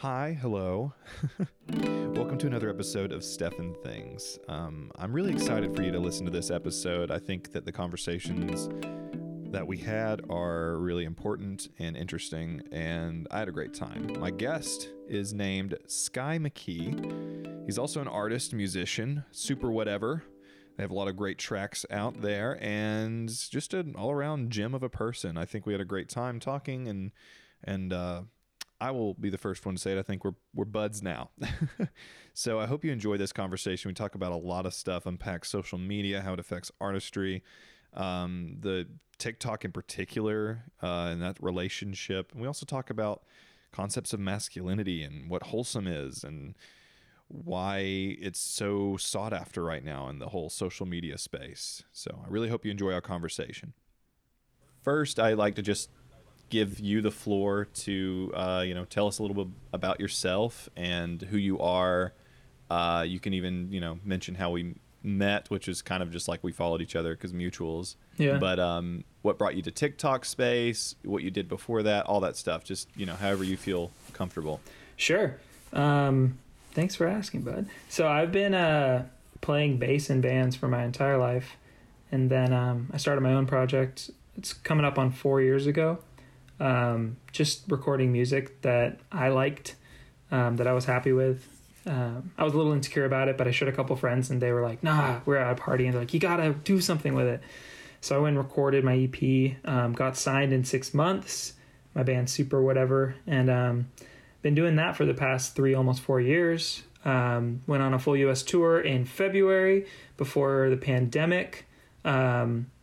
Hi, hello. Welcome to another episode of Stefan Things. Um, I'm really excited for you to listen to this episode. I think that the conversations that we had are really important and interesting, and I had a great time. My guest is named Sky McKee. He's also an artist, musician, super whatever. They have a lot of great tracks out there, and just an all-around gem of a person. I think we had a great time talking, and and uh, I will be the first one to say it. I think we're we're buds now. so I hope you enjoy this conversation. We talk about a lot of stuff, unpack social media, how it affects artistry, um, the TikTok in particular, uh, and that relationship. And we also talk about concepts of masculinity and what wholesome is and why it's so sought after right now in the whole social media space. So I really hope you enjoy our conversation. First, I like to just give you the floor to uh, you know tell us a little bit about yourself and who you are. Uh, you can even you know mention how we met, which is kind of just like we followed each other because mutuals. Yeah. But um, what brought you to TikTok space? What you did before that? All that stuff. Just you know, however you feel comfortable. Sure. Um, thanks for asking, bud. So I've been uh, playing bass in bands for my entire life, and then um, I started my own project. It's coming up on four years ago. Um, just recording music that I liked, um, that I was happy with. Um, I was a little insecure about it, but I showed a couple friends, and they were like, "Nah, we're at a party," and they're like, "You gotta do something with it." So I went and recorded my EP. Um, got signed in six months. My band Super Whatever, and um, been doing that for the past three, almost four years. Um, went on a full U.S. tour in February before the pandemic.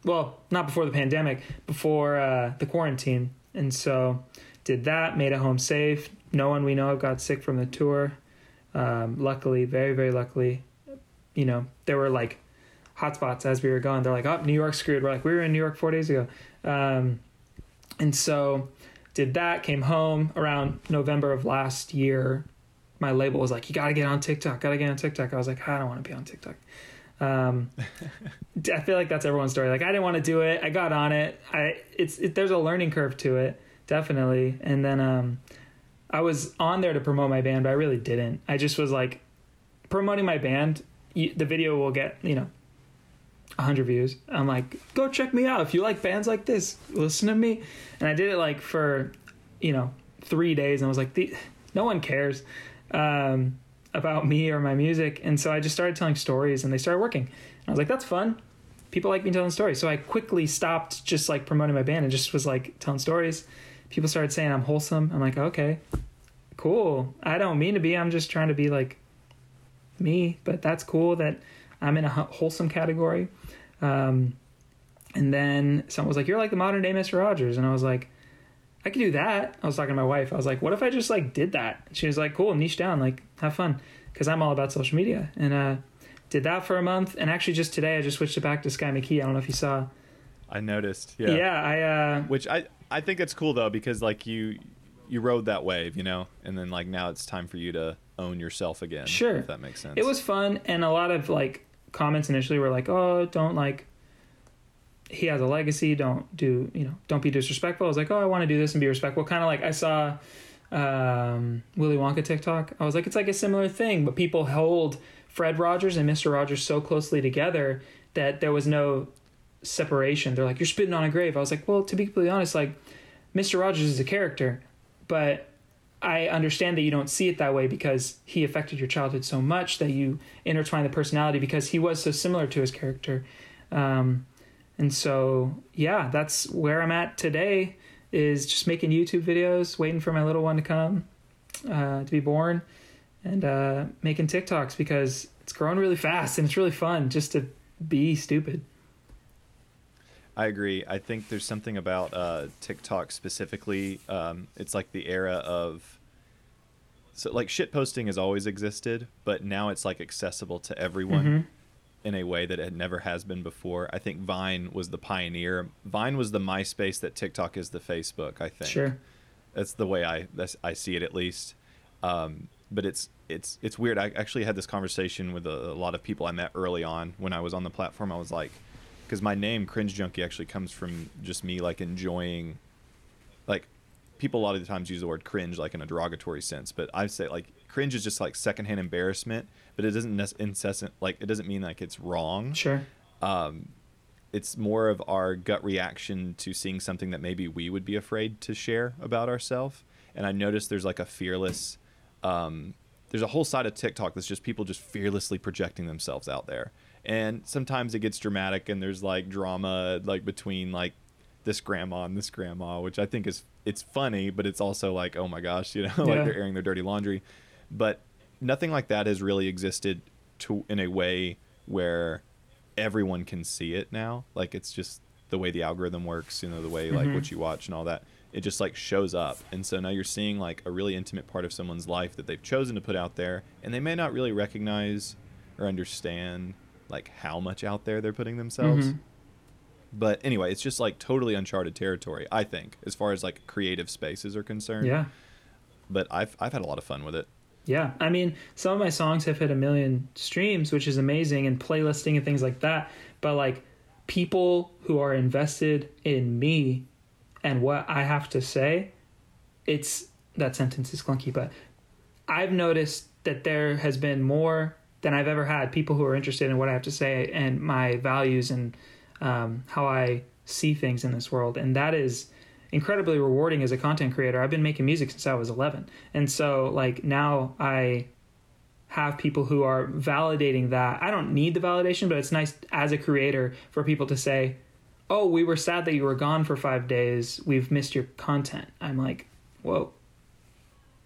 Well, not before the pandemic, before uh, the quarantine, and so did that. Made it home safe. No one we know of got sick from the tour. Um, luckily, very very luckily, you know there were like hotspots as we were going. They're like, "Oh, New York screwed." We're like, "We were in New York four days ago," um, and so did that. Came home around November of last year. My label was like, "You got to get on TikTok. Got to get on TikTok." I was like, "I don't want to be on TikTok." Um, I feel like that's everyone's story. Like, I didn't want to do it. I got on it. I it's it, there's a learning curve to it, definitely. And then um, I was on there to promote my band, but I really didn't. I just was like promoting my band. You, the video will get you know 100 views. I'm like, go check me out. If you like bands like this, listen to me. And I did it like for, you know, three days and I was like, the, no one cares um, about me or my music. And so I just started telling stories and they started working. And I was like, that's fun. People like me telling stories. So I quickly stopped just like promoting my band and just was like telling stories. People started saying I'm wholesome. I'm like, okay, cool. I don't mean to be. I'm just trying to be like me, but that's cool that I'm in a wholesome category. Um, and then someone was like, "You're like the modern day Mister Rogers," and I was like, "I could do that." I was talking to my wife. I was like, "What if I just like did that?" She was like, "Cool, niche down, like have fun," because I'm all about social media. And uh, did that for a month. And actually, just today, I just switched it back to Sky McKee. I don't know if you saw. I noticed. Yeah. Yeah. I. Uh, Which I I think it's cool though because like you you rode that wave, you know, and then like now it's time for you to own yourself again. Sure. If that makes sense. it was fun, and a lot of like comments initially were like, "Oh, don't like." He has a legacy. Don't do you know? Don't be disrespectful. I was like, "Oh, I want to do this and be respectful." Kind of like I saw um, Willy Wonka TikTok. I was like, it's like a similar thing, but people hold Fred Rogers and Mister Rogers so closely together that there was no separation. They're like, "You're spitting on a grave." I was like, "Well, to be completely honest, like Mister Rogers is a character, but." I understand that you don't see it that way because he affected your childhood so much that you intertwine the personality because he was so similar to his character. Um, and so, yeah, that's where I'm at today is just making YouTube videos, waiting for my little one to come, uh, to be born, and uh, making TikToks because it's growing really fast and it's really fun just to be stupid. I agree. I think there's something about uh, TikTok specifically. Um, it's like the era of so like shit posting has always existed, but now it's like accessible to everyone Mhm. In a way that it never has been before. I think Vine was the pioneer. Vine was the MySpace that TikTok is the Facebook. I think. Sure. That's the way I that's, I see it at least. Um, but it's it's it's weird. I actually had this conversation with a, a lot of people I met early on when I was on the platform. I was like, because my name Cringe Junkie actually comes from just me like enjoying, like people a lot of the times use the word cringe like in a derogatory sense, but I say like cringe is just like secondhand embarrassment, but it doesn't nec- incessant like it doesn't mean like it's wrong. Sure. Um, it's more of our gut reaction to seeing something that maybe we would be afraid to share about ourselves. And I noticed there's like a fearless, um, there's a whole side of TikTok that's just people just fearlessly projecting themselves out there. And sometimes it gets dramatic and there's like drama like between like this grandma and this grandma, which I think is it's funny, but it's also like, oh my gosh, you know, like they're airing their dirty laundry. But nothing like that has really existed to in a way where everyone can see it now. Like it's just the way the algorithm works, you know, the way like Mhm. what you watch and all that. It just like shows up. And so now you're seeing like a really intimate part of someone's life that they've chosen to put out there and they may not really recognize or understand like how much out there they're putting themselves. Mhm. But anyway, it's just like totally uncharted territory, I think, as far as like creative spaces are concerned. Yeah. But I've I've had a lot of fun with it. Yeah, I mean, some of my songs have hit a million streams, which is amazing, and playlisting and things like that. But like, people who are invested in me and what I have to say, it's that sentence is clunky, but I've noticed that there has been more than I've ever had. People who are interested in what I have to say and my values and um, how I see things in this world, and that is incredibly rewarding as a content creator. I've been making music since I was 11. And so like now I have people who are validating that. I don't need the validation, but it's nice as a creator for people to say, "Oh, we were sad that you were gone for 5 days. We've missed your content." I'm like, "Whoa.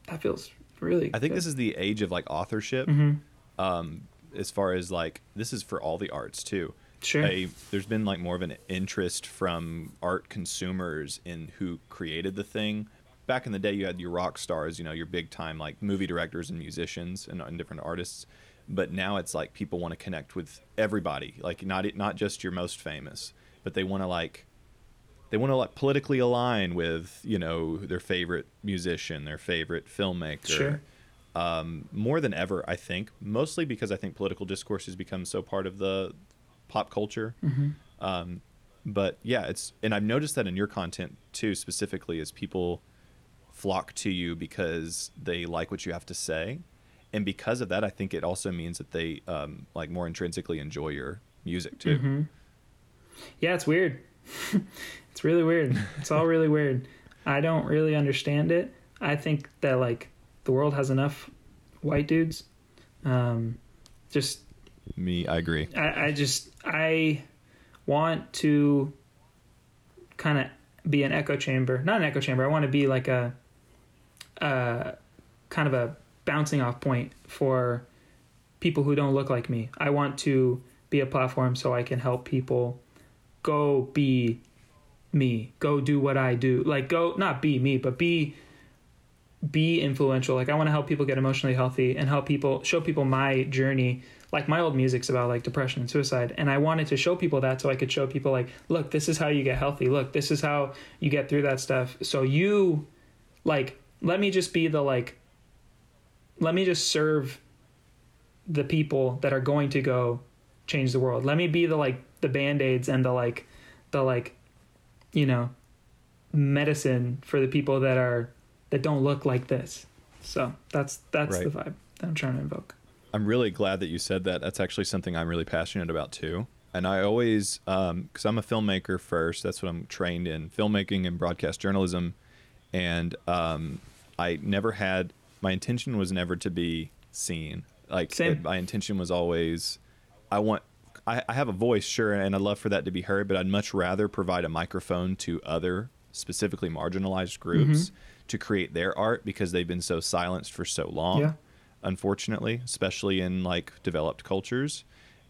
That feels really I think good. this is the age of like authorship. Mhm. Um, as far as like this is for all the arts too. Sure. A, there's been like more of an interest from art consumers in who created the thing. Back in the day, you had your rock stars, you know, your big time like movie directors and musicians and, and different artists. But now it's like people want to connect with everybody, like not not just your most famous, but they want to like they want to like politically align with you know their favorite musician, their favorite filmmaker. Sure. Um, more than ever, I think, mostly because I think political discourse has become so part of the pop culture. Mhm. Um, but yeah, it's and I've noticed that in your content too, specifically as people flock to you because they like what you have to say, and because of that, I think it also means that they um, like more intrinsically enjoy your music too. Mhm. Yeah, it's weird. it's really weird. It's all really weird. I don't really understand it. I think that like the world has enough white dudes. Um, just Me, I agree. I, I just I want to kind of be an echo chamber, not an echo chamber. I want to be like a, uh, kind of a bouncing off point for people who don't look like me. I want to be a platform so I can help people go be me, go do what I do. Like go not be me, but be be influential. Like I want to help people get emotionally healthy and help people show people my journey. Like my old music's about like depression and suicide and I wanted to show people that so I could show people like look, this is how you get healthy. Look, this is how you get through that stuff. So you like let me just be the like let me just serve the people that are going to go change the world. Let me be the like the band-aids and the like the like you know medicine for the people that are that don't look like this. So that's that's Right. the vibe that I'm trying to invoke. I'm really glad that you said that. That's actually something I'm really passionate about too. And I always, because I'm a filmmaker first, that's what I'm trained in filmmaking and broadcast journalism. And um, I never had, my intention was never to be seen. Like, Same. my intention was always, I want, I, I have a voice, sure, and I'd love for that to be heard, but I'd much rather provide a microphone to other, specifically marginalized groups Mhm. to create their art because they've been so silenced for so long Yeah. Unfortunately, especially in like developed cultures.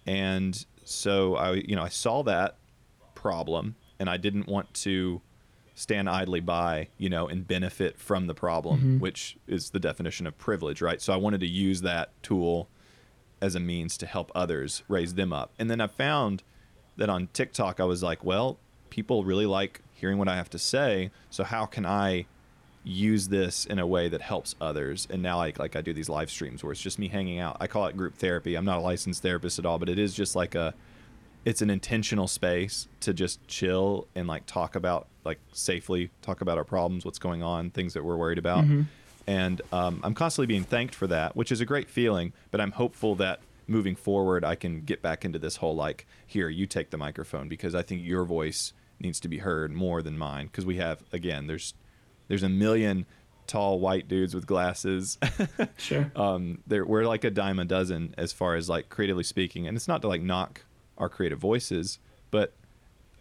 And so I, you know, I saw that problem and I didn't want to stand idly by, you know, and benefit from the problem, Mhm. which is the definition of privilege, right? So I wanted to use that tool as a means to help others raise them up. And then I found that on TikTok, I was like, well, people really like hearing what I have to say. So how can I use this in a way that helps others? And now, like, like I do these live streams where it's just me hanging out. I call it group therapy. I'm not a licensed therapist at all, but it is just like a it's an intentional space to just chill and like talk about like safely talk about our problems, what's going on, things that we're worried about. Mhm. And um, I'm constantly being thanked for that, which is a great feeling. But I'm hopeful that moving forward, I can get back into this whole like, here, you take the microphone because I think your voice needs to be heard more than mine. Because we have, again, there's there's a million tall white dudes with glasses. Sure. um, there we're like a dime a dozen as far as like creatively speaking, and it's not to like knock our creative voices, but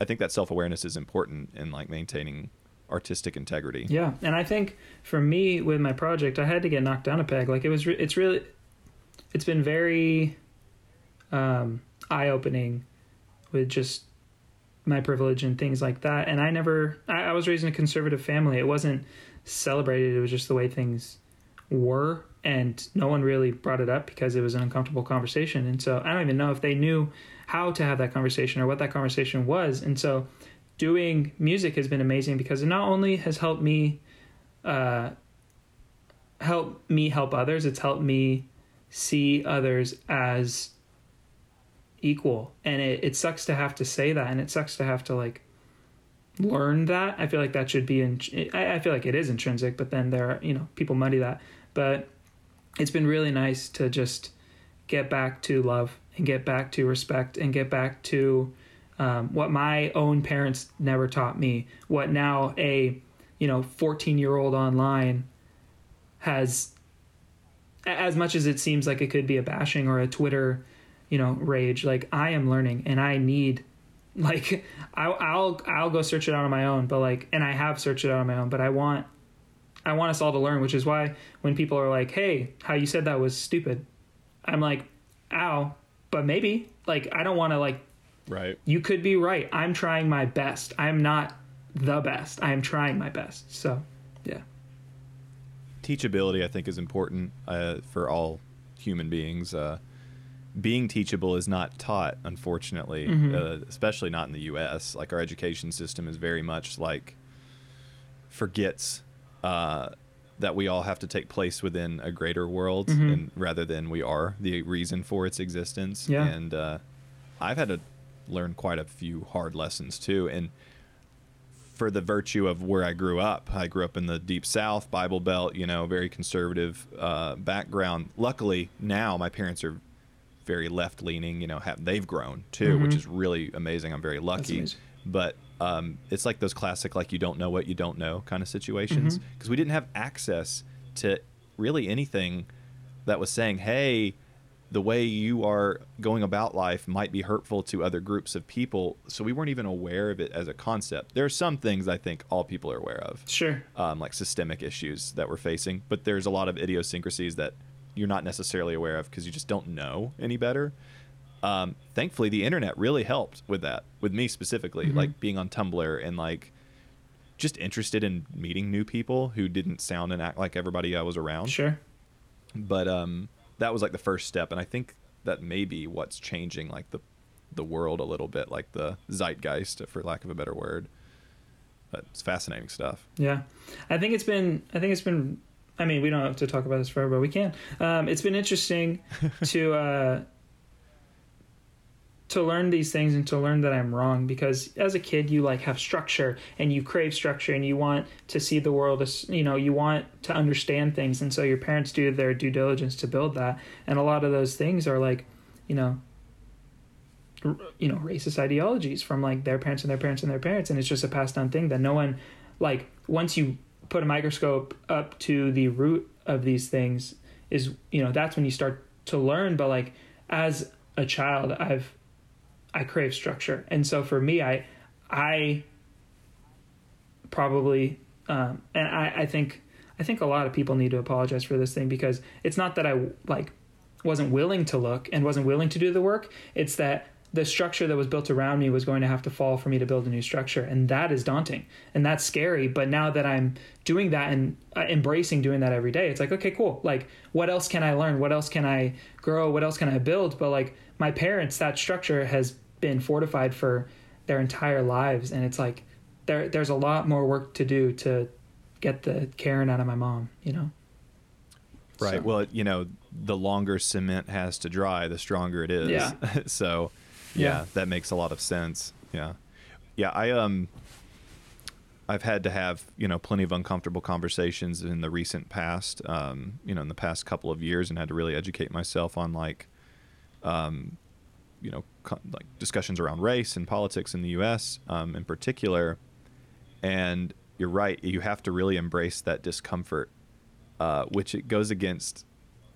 I think that self awareness is important in like maintaining artistic integrity. Yeah, and I think for me with my project, I had to get knocked down a peg. Like it was, re- it's really, it's been very um, eye opening with just my privilege and things like that. And I never, I, I was raised in a conservative family. It wasn't celebrated. It was just the way things were, and no one really brought it up because it was an uncomfortable conversation. And so I don't even know if they knew how to have that conversation or what that conversation was. And so doing music has been amazing because it not only has helped me uh, help me help others, it's helped me see others as equal. And it, it sucks to have to say that, and it sucks to have to like learn that. I feel like that should be in. I, I feel like it is intrinsic, but then there are you know people muddy that. But it's been really nice to just get back to love and get back to respect and get back to um, what my own parents never taught me. What now a you know 14 year old online has as much as it seems like it could be a bashing or a Twitter, you know, rage. Like I am learning, and I need, like, I'll I'll I'll go search it out on my own. But like, and I have searched it out on my own. But I want, I want us all to learn. Which is why when people are like, "Hey, how you said that was stupid," I'm like, "Ow," but maybe. Like, I don't want to like. Right. You could be right. I'm trying my best. I'm not the best. I am trying my best. So, yeah. Teachability, I think, is important uh, for all human beings. Uh, being teachable is not taught, unfortunately, Mhm. uh, especially not in the U.S. Like our education system is very much like forgets uh, that we all have to take place within a greater world, Mhm. and rather than we are the reason for its existence. Yeah. And uh, I've had to learn quite a few hard lessons too, and for the virtue of where I grew up. I grew up in the deep South, Bible Belt, you know, very conservative uh, background. Luckily, now my parents are very left leaning. You know, have, they've grown too, which Mhm. is really amazing. I'm very lucky. But um, it's like those classic, like you don't know what you don't know kind of situations because we didn't have access to really anything that was saying, hey, the way you are going about life might be hurtful to other groups of people. So we weren't even aware of it as a concept. There are some things I think all people are aware of, Sure. um, like systemic issues that we're facing, but there's a lot of idiosyncrasies that you're not necessarily aware of because you just don't know any better. Um, thankfully, the internet really helped with that, with me specifically, Mhm. like being on Tumblr and like just interested in meeting new people who didn't sound and act like everybody I was around Sure. but um that was like the first step and i think that may be what's changing like the the world a little bit like the zeitgeist for lack of a better word but it's fascinating stuff Yeah, I think it's been. I think it's been. I mean, we don't have to talk about this forever, but we can. Um, it's been interesting to uh, to learn these things and to learn that I'm wrong because as a kid you like have structure and you crave structure and you want to see the world as you know you want to understand things. And so your parents do their due diligence to build that. And a lot of those things are like you know r- you know racist ideologies from like their parents and their parents and their parents. And it's just a passed down thing that no one like once you put a microscope up to the root of these things is you know that's when you start to learn but like as a child i've i crave structure. And so for me i i probably um and i i think i think a lot of people need to apologize for this thing because it's not that i like wasn't willing to look and wasn't willing to do the work. It's that the structure that was built around me was going to have to fall for me to build a new structure and that is daunting and that's scary but now that i'm doing that and uh, embracing doing that every day it's like okay cool like what else can i learn? What else can i grow? What else can i build? But like my parents that structure has been fortified for their entire lives and it's like there there's a lot more work to do to get the karen out of my mom you know? Right So- well you know the longer cement has to dry the stronger it is. Yeah. so yeah, Yeah. that makes a lot of sense. Yeah, yeah. I um, I've had to have you know plenty of uncomfortable conversations in the recent past. Um, you know, in the past couple of years, and had to really educate myself on like, um, you know, co- like discussions around race and politics in the U.S. Um, in particular. And you're right. You have to really embrace that discomfort, uh, which it goes against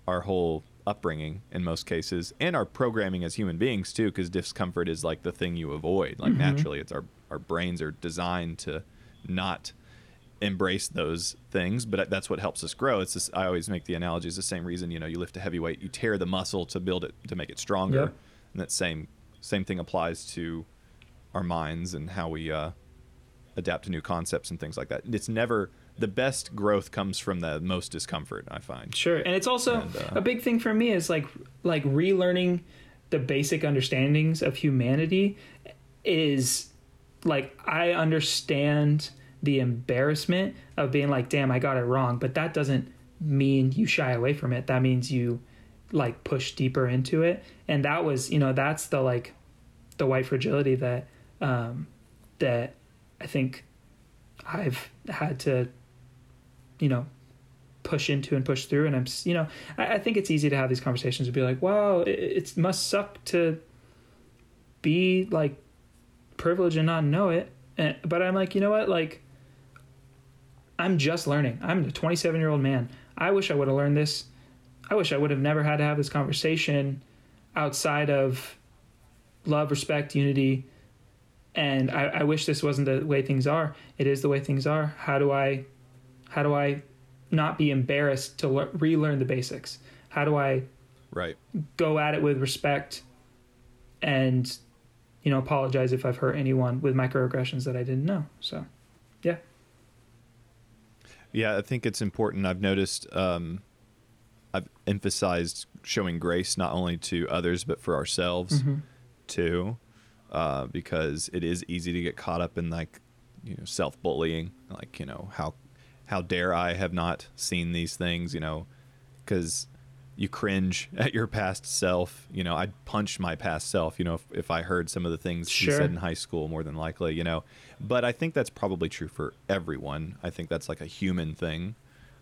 our whole upbringing in most cases and our programming as human beings too because discomfort is like the thing you avoid like Mhm. naturally it's our our brains are designed to not embrace those things but that's what helps us grow it's just, i always make the analogy it's the same reason you know you lift a heavy weight you tear the muscle to build it to make it stronger Yep. and that same same thing applies to our minds and how we uh, adapt to new concepts and things like that it's never the best growth comes from the most discomfort i find Sure, and it's also And, uh, a big thing for me is like like relearning the basic understandings of humanity is like I understand the embarrassment of being like, damn, I got it wrong, but that doesn't mean you shy away from it. That means you like push deeper into it, and that was you know that's the like the white fragility that um, that I think I've had to you know push into and push through. And i'm you know i, I think it's easy to have these conversations and be like wow it, it must suck to be like privileged and not know it. And, but i'm like you know what? Like i'm just learning. I'm a 27 year old man. I wish i would have learned this. I wish i would have never had to have this conversation outside of love respect unity. And I, I wish this wasn't the way things are. It is the way things are. How do i how do I not be embarrassed to lear- relearn the basics? How do I right go at it with respect and you know apologize if I've hurt anyone with microaggressions that I didn't know? So, yeah. Yeah, I think it's important. I've noticed um, I've emphasized showing grace not only to others but for ourselves Mhm. too, uh, because it is easy to get caught up in like you know self bullying, like you know how how dare I have not seen these things, you know, because you cringe at your past self. You know, I'd punch my past self, you know, if, if I heard some of the things he said in high school, more than likely, you know. But I think that's probably true for everyone. I think that's like a human thing,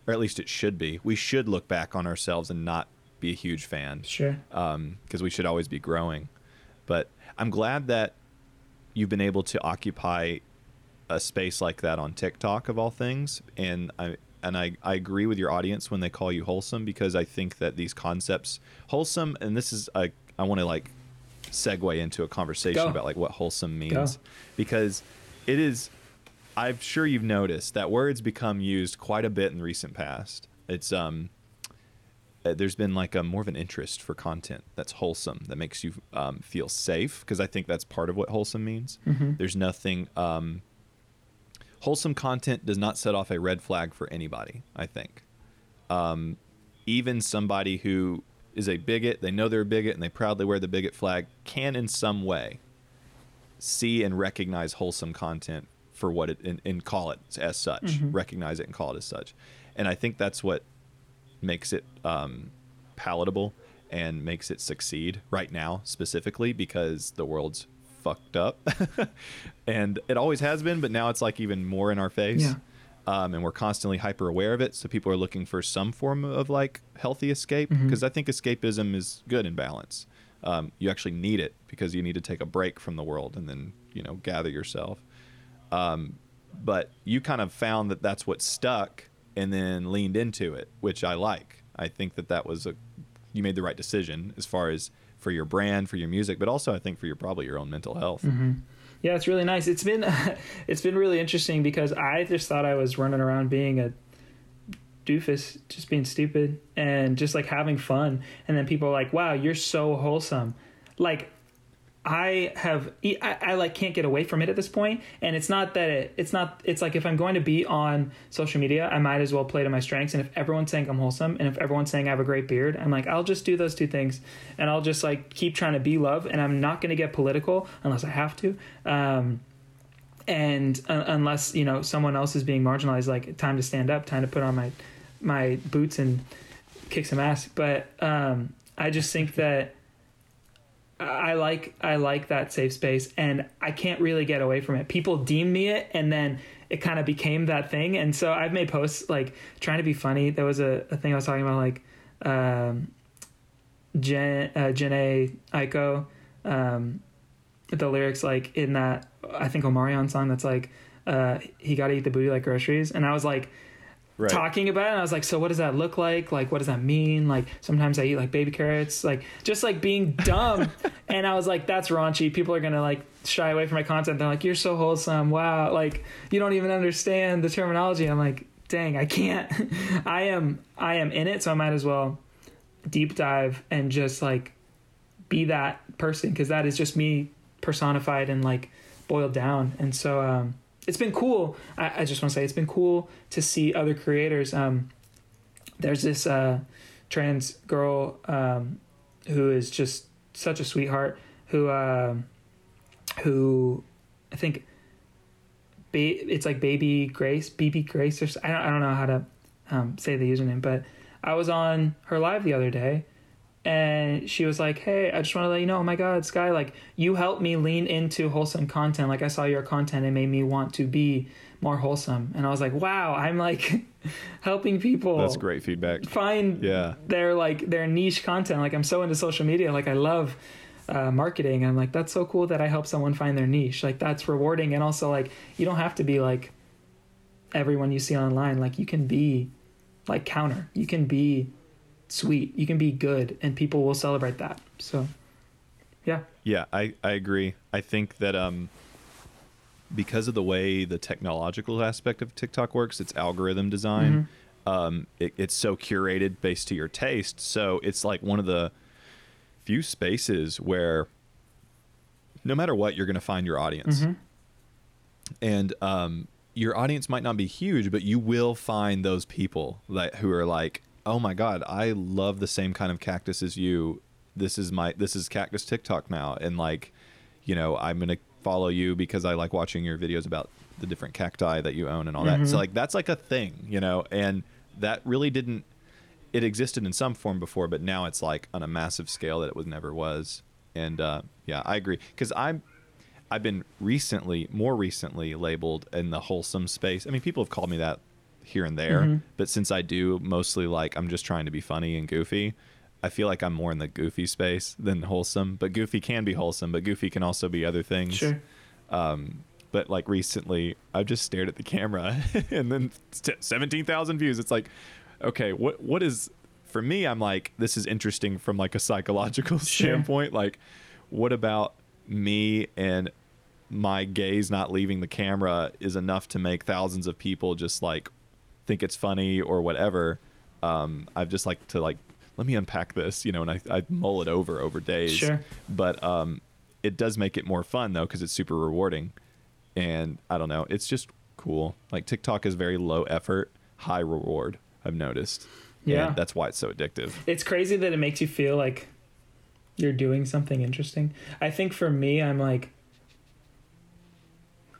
or at least it should be. We should look back on ourselves and not be a huge fan Sure. Um, because we should always be growing. But I'm glad that you've been able to occupy a space like that on TikTok of all things, and I and I, I agree with your audience when they call you wholesome because I think that these concepts wholesome and this is I I want to like segue into a conversation Go. about like what wholesome means Go. because it is I'm sure you've noticed that words become used quite a bit in the recent past. It's um uh, there's been like a more of an interest for content that's wholesome that makes you um, feel safe because I think that's part of what wholesome means. Mhm. There's nothing um, wholesome content does not set off a red flag for anybody. I think um, even somebody who is a bigot, they know they're a bigot and they proudly wear the bigot flag, can in some way see and recognize wholesome content for what it and, and call it as such, Mhm. recognize it and call it as such. And I think that's what makes it um, palatable and makes it succeed right now specifically because the world's fucked up. And it always has been but now it's like even more in our face. Yeah. um, and we're constantly hyper aware of it so people are looking for some form of like healthy escape because i think escapism is good in balance. Um, you actually need it because you need to take a break from the world and then you know gather yourself. Um, but you kind of found that that's what stuck and then leaned into it which i like. I think that that was a you made the right decision as far as for your brand for your music but also i think for your probably your own mental health Mhm. Yeah, it's really nice. It's been it's been really interesting because I just thought I was running around being a doofus, just being stupid and just like having fun. And then people are like, "Wow, you're so wholesome." Like I have I, I like can't get away from it at this point and it's not that it, it's not it's like if I'm going to be on social media I might as well play to my strengths and if everyone's saying I'm wholesome and if everyone's saying I have a great beard I'm like I'll just do those two things and I'll just like keep trying to be love and I'm not going to get political unless I have to um and uh, unless you know someone else is being marginalized like time to stand up time to put on my my boots and kick some ass but um I just think that I like I like that safe space and I can't really get away from it. People deem me it and then it kind of became that thing. And so I've made posts like trying to be funny. There was a, a thing I was talking about like um Jen uh Jhené Aiko um the lyrics like in that I think Omarion song that's like uh he gotta eat the booty like groceries and I was like Right. talking about it and I was like, so what does that look like? Like what does that mean? Like sometimes I eat like baby carrots, like just like being dumb. and I was like, that's raunchy. People are gonna like shy away from my content. They're like, You're so wholesome. Wow, like you don't even understand the terminology. I'm like, dang, I can't. I am I am in it, so I might as well deep dive and just like be that person because that is just me personified and like boiled down. And so um it's been cool. I, I just want to say it's been cool to see other creators. Um, there's this uh, trans girl um, who is just such a sweetheart. Who uh, who I think ba- it's like Baby Grace, BB Grace, or I don't, I don't know how to um, say the username, but I was on her live the other day and she was like, "Hey, I just want to let you know, oh my God, Sky, like you helped me lean into wholesome content. Like I saw your content and made me want to be more wholesome." And I was like, "Wow, I'm like helping people That's great feedback. find Yeah. their like their niche content. Like I'm so into social media. Like I love uh, marketing. I'm like that's so cool that I help someone find their niche. Like that's rewarding, and also like you don't have to be like everyone you see online. Like you can be like counter. You can be sweet. You can be good, and people will celebrate that. So yeah, Yeah, I, I agree. I think that um because of the way the technological aspect of TikTok works, its algorithm design, um, it, it's so curated based to your taste. So it's like one of the few spaces where no matter what, you're going to find your audience. And um, your audience might not be huge, but you will find those people that who are like, "Oh my god, I love the same kind of cactus as you. This is my this is cactus TikTok now." And like, you know, I'm going to follow you because I like watching your videos about the different cacti that you own and all that. So like that's like a thing, you know, and that really didn't it existed in some form before, but now it's like on a massive scale that it was never was. And uh, yeah, I agree because I'm I've been recently, more recently, labeled in the wholesome space. I mean, people have called me that here and there, but since I do mostly like I'm just trying to be funny and goofy, I feel like I'm more in the goofy space than wholesome. But goofy can be wholesome, but goofy can also be other things. sure. Um, but like recently, I've just stared at the camera and then st- 17,000 views. It's like, okay, what what is for me? I'm like, this is interesting from like a psychological Sure. standpoint. Like, what about me and my gaze not leaving the camera is enough to make thousands of people just like think it's funny or whatever. Um, I've just like to like let me unpack this, you know, and I, I mull it over over days. Sure. But um, it does make it more fun though because it's super rewarding, and I don't know, it's just cool. Like TikTok is very low effort, high reward. I've noticed. Yeah. And that's why it's so addictive. it's crazy that it makes you feel like you're doing something interesting. I think for me, I'm like,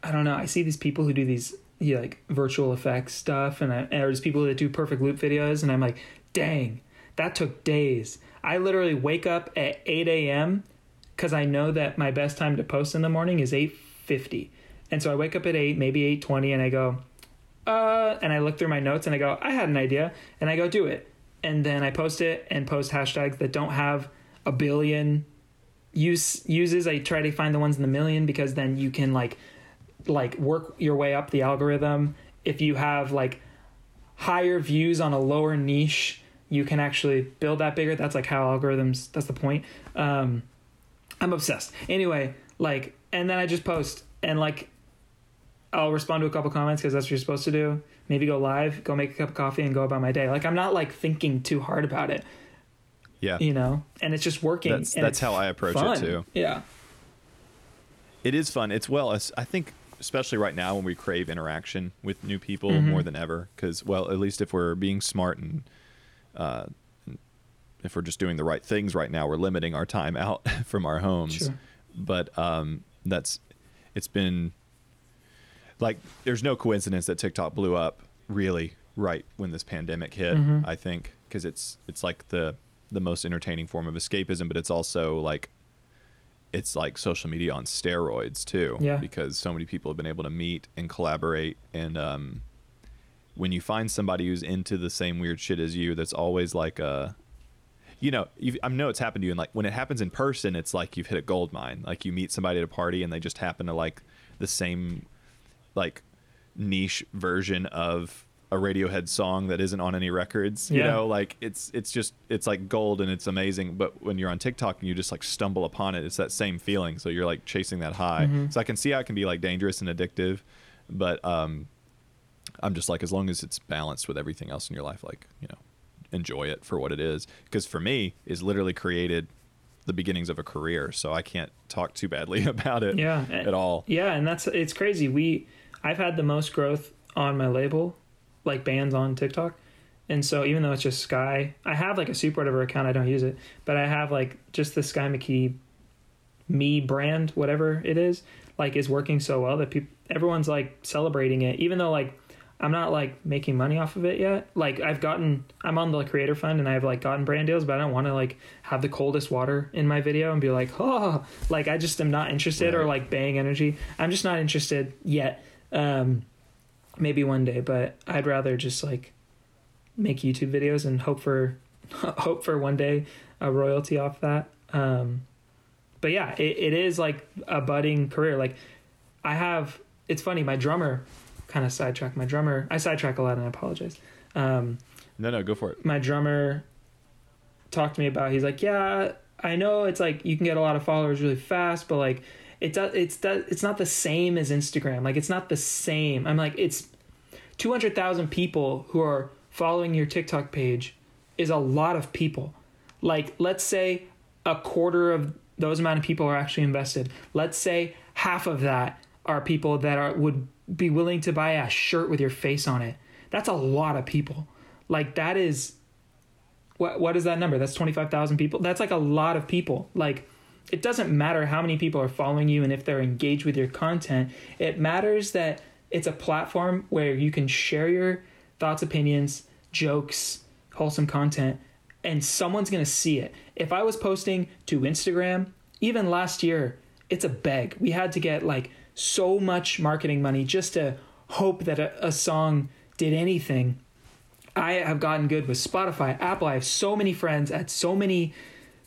I don't know. I see these people who do these yeah, like virtual effects stuff, and I, there's people that do perfect loop videos, and I'm like, dang, that took days. I literally wake up at 8 a.m. because I know that my best time to post in the morning is 8:50, and so I wake up at 8, maybe 8:20, and I go, uh, and I look through my notes and I go, I had an idea, and I go do it, and then I post it and post hashtags that don't have a billion use uses. I try to find the ones in the million because then you can like like work your way up the algorithm. If you have like higher views on a lower niche, you can actually build that bigger. That's like how algorithms. That's the point. Um, I'm obsessed. Anyway, like, and then I just post and like I'll respond to a couple comments because that's what you're supposed to do. Maybe go live, go make a cup of coffee, and go about my day. Like I'm not like thinking too hard about it, Yeah. you know. And it's just working. That's that's how I approach fun. it too. Yeah. It is fun. It's well, I think especially right now when we crave interaction with new people Mhm. more than ever because well, at least if we're being smart and uh if we're just doing the right things right now, we're limiting our time out from our homes. Sure. But um that's it's been like there's no coincidence that TikTok blew up really right when this pandemic hit, Mhm. I think, because it's it's like the the most entertaining form of escapism, but it's also like it's like social media on steroids too. Yeah. Because so many people have been able to meet and collaborate, and um, when you find somebody who's into the same weird shit as you, that's always like a, you know, I know it's happened to you, and like when it happens in person, it's like you've hit a gold mine. Like you meet somebody at a party, and they just happen to like the same, like niche version of a Radiohead song that isn't on any records. You know, like it's it's just it's like gold and it's amazing. But when you're on TikTok and you just like stumble upon it, it's that same feeling. So you're like chasing that high. Mhm. So I can see how it can be like dangerous and addictive, but um, I'm just like as long as it's balanced with everything else in your life, like you know, enjoy it for what it is. Because for me, it's literally created the beginnings of a career. So I can't talk too badly about it Yeah. at all. Yeah, and that's it's crazy. We I've had the most growth on my label, like bands on TikTok. And so even though it's just Sky, I have like a super whatever account, I don't use it, but I have like just the Sky McKee me brand, whatever it is, like is working so well that people everyone's like celebrating it, even though like I'm not like making money off of it yet. Like I've gotten I'm on the creator fund and I've like gotten brand deals, but I don't want to like have the coldest water in my video and be like, oh like I just am not interested or like bang energy. I'm just not interested yet. Um maybe one day, but I'd rather just like make YouTube videos and hope for hope for one day a royalty off that. Um but yeah, it, it is like a budding career. Like I have it's funny, my drummer kind of sidetrack my drummer. I sidetrack a lot and I apologize. Um No, no, go for it. my drummer talked to me about he's like yeah i know it's like you can get a lot of followers really fast but like it does it's does it's not the same as instagram. Like it's not the same. I'm like it's 200000 people who are following your tiktok page is a lot of people. Like let's say a quarter of those amount of people are actually invested. Let's say half of that are people that are would be willing to buy a shirt with your face on it. That's a lot of people. Like that is what what is that number? That's 25,000 people? That's like a lot of people. Like it doesn't matter how many people are following you and if they're engaged with your content it matters that it's a platform where you can share your thoughts opinions jokes wholesome content and someone's going to see it if i was posting to instagram even last year it's a beg we had to get like so much marketing money just to hope that a, a song did anything I have gotten good with Spotify, Apple. I have so many friends at so many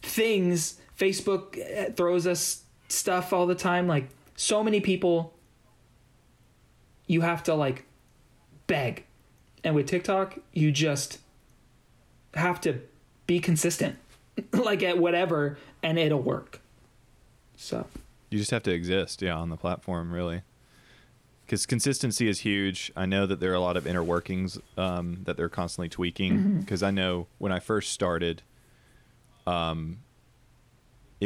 things. Facebook eh, throws us stuff all the time. Like so many people, you have to like beg. And with TikTok, you just have to be consistent, like at whatever, and it'll work. So, You just have to exist, yeah, on the platform, really. Because consistency is huge. I know that there are a lot of inner workings um, that they're constantly tweaking. Because I know when I first started, um,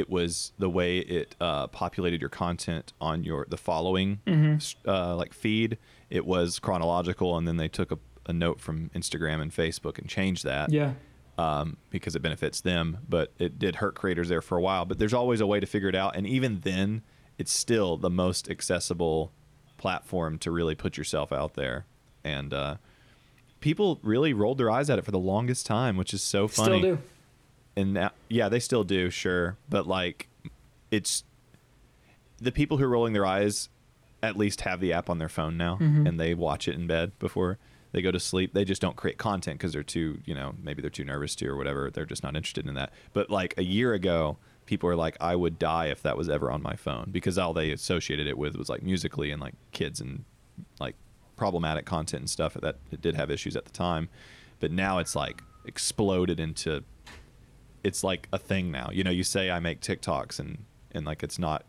it was the way it uh, populated your content on your the following s- uh, like feed. It was chronological, and then they took a, a note from Instagram and Facebook and changed that yeah. um, because it benefits them. But it did hurt creators there for a while. But there's always a way to figure it out. And even then, it's still the most accessible platform to really put yourself out there. And uh, people really rolled their eyes at it for the longest time, which is so funny. Still do. And now, yeah, they still do, sure. But like, it's the people who are rolling their eyes at least have the app on their phone now Mhm. and they watch it in bed before they go to sleep. They just don't create content because they're too, you know, maybe they're too nervous to or whatever. They're just not interested in that. But like a year ago, people were like, I would die if that was ever on my phone because all they associated it with was like Musical.ly and like kids and like problematic content and stuff that it did have issues at the time. But now it's like exploded into it's like a thing now. You know, you say I make TikToks and and like it's not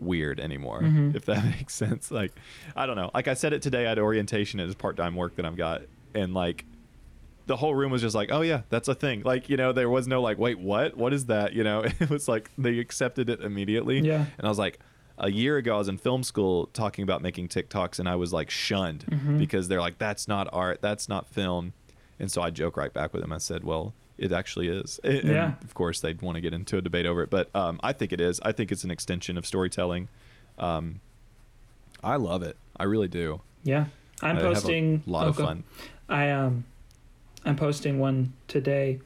weird anymore. Mhm. If that makes sense. Like I don't know. Like I said it today at orientation at part time work that I've got and like the whole room was just like, "Oh yeah, that's a thing." Like, you know, there was no like, "Wait, what? What is that?" You know, it was like they accepted it immediately. Yeah. And I was like, a year ago I was in film school talking about making TikToks and I was like shunned Mhm. because they're like, "That's not art. That's not film." And so I joke right back with them. I said, "Well, it actually is." And Yeah. of course, they'd want to get into a debate over it, but um, I think it is. I think it's an extension of storytelling. Um, I love it. I really do. Yeah. I'm I have a posting lot of fun. I um I'm posting one today.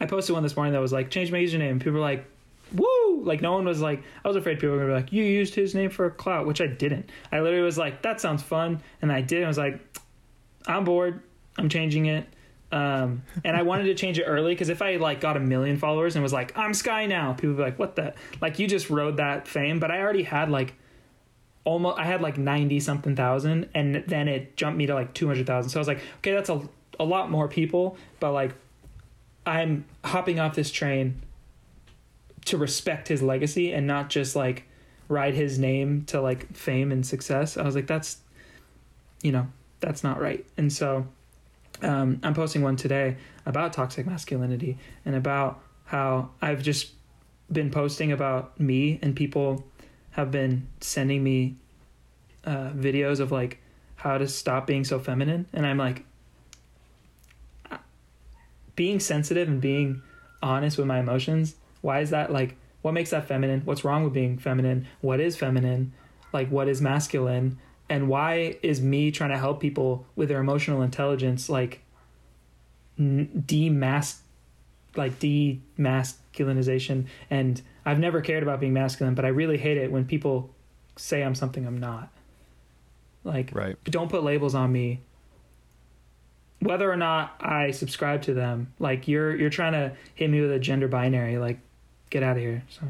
I posted one this morning that was like change my username. People were like, "Woo!" Like no one was like, I was afraid people were gonna be like, you used his name for a clout, which I didn't. I literally was like, that sounds fun, and I did. I was like, I'm bored. I'm changing it. Um, and I wanted to change it early because if I like got a million followers and was like, I'm Sky now, people would be like, what the? Like you just rode that fame, but I already had like almost, I had like 90 something thousand and then it jumped me to like 200,000. So I was like, okay, that's a, a lot more people, but like I'm hopping off this train to respect his legacy and not just like ride his name to like fame and success. I was like, that's, you know, that's not right. And so um, I'm posting one today about toxic masculinity and about how I've just been posting about me and people have been sending me uh, videos of like how to stop being so feminine. And I'm like, being sensitive and being honest with my emotions. Why is that like, what makes that feminine? What's wrong with being feminine? What is feminine? Like, what is masculine? And why is me trying to help people with their emotional intelligence like demask like demasculinization? And I've never cared about being masculine but I really hate it when people say I'm something I'm not. Like right. don't put labels on me. Whether or not I subscribe to them like you're you're trying to hit me with a gender binary like get out of here so